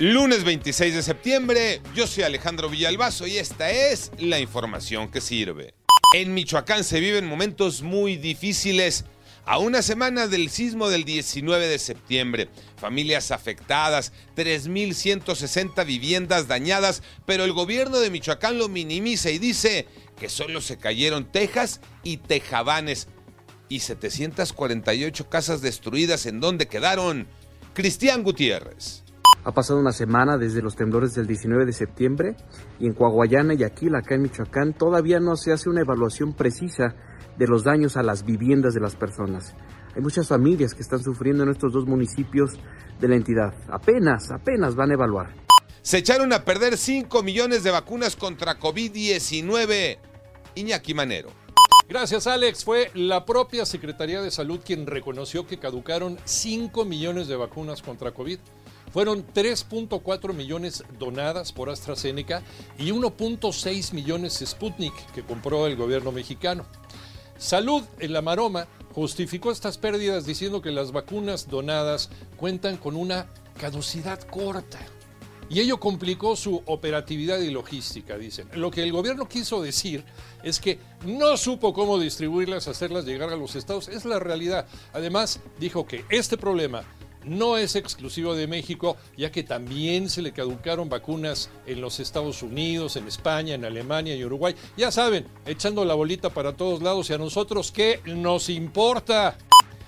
Lunes 26 de septiembre, yo soy Alejandro Villalbazo y esta es la información que sirve. En Michoacán se viven momentos muy difíciles. A una semana del sismo del 19 de septiembre, familias afectadas, 3.160 viviendas dañadas, pero el gobierno de Michoacán lo minimiza y dice que solo se cayeron tejas y tejabanes y 748 casas destruidas en donde quedaron. Cristian Gutiérrez. Ha pasado una semana desde los temblores del 19 de septiembre y en Coahuayana y aquí, acá en Michoacán, todavía no se hace una evaluación precisa de los daños a las viviendas de las personas. Hay muchas familias que están sufriendo en estos dos municipios de la entidad. Apenas, apenas van a evaluar. Se echaron a perder 5 millones de vacunas contra COVID-19. Iñaki Manero. Gracias, Alex. Fue la propia Secretaría de Salud quien reconoció que caducaron 5 millones de vacunas contra COVID. Fueron 3.4 millones donadas por AstraZeneca y 1.6 millones Sputnik que compró el gobierno mexicano. Salud en la Maroma justificó estas pérdidas diciendo que las vacunas donadas cuentan con una caducidad corta. Y ello complicó su operatividad y logística, dicen. Lo que el gobierno quiso decir es que no supo cómo distribuirlas, hacerlas llegar a los estados. Es la realidad. Además, dijo que este problema no es exclusivo de México, ya que también se le caducaron vacunas en los Estados Unidos, en España, en Alemania y Uruguay. Ya saben, echando la bolita para todos lados y a nosotros, ¿qué nos importa?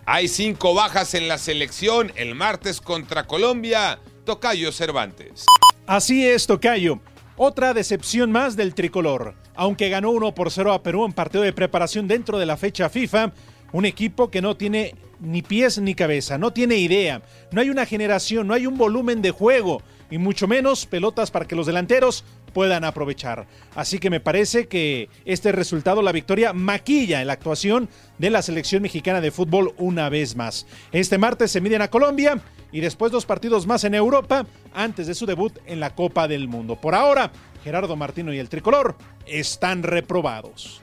Hay cinco bajas en la selección el martes contra Colombia. Tocayo Cervantes. Así es, Tocayo. Otra decepción más del tricolor. Aunque ganó 1 por 0 a Perú en partido de preparación dentro de la fecha FIFA, un equipo que no tiene ni pies ni cabeza, no tiene idea, no hay una generación, no hay un volumen de juego y mucho menos pelotas para que los delanteros puedan aprovechar. Así que me parece que este resultado, la victoria, maquilla en la actuación de la selección mexicana de fútbol una vez más. Este martes se miden a Colombia y después dos partidos más en Europa antes de su debut en la Copa del Mundo. Por ahora, Gerardo Martino y el tricolor están reprobados.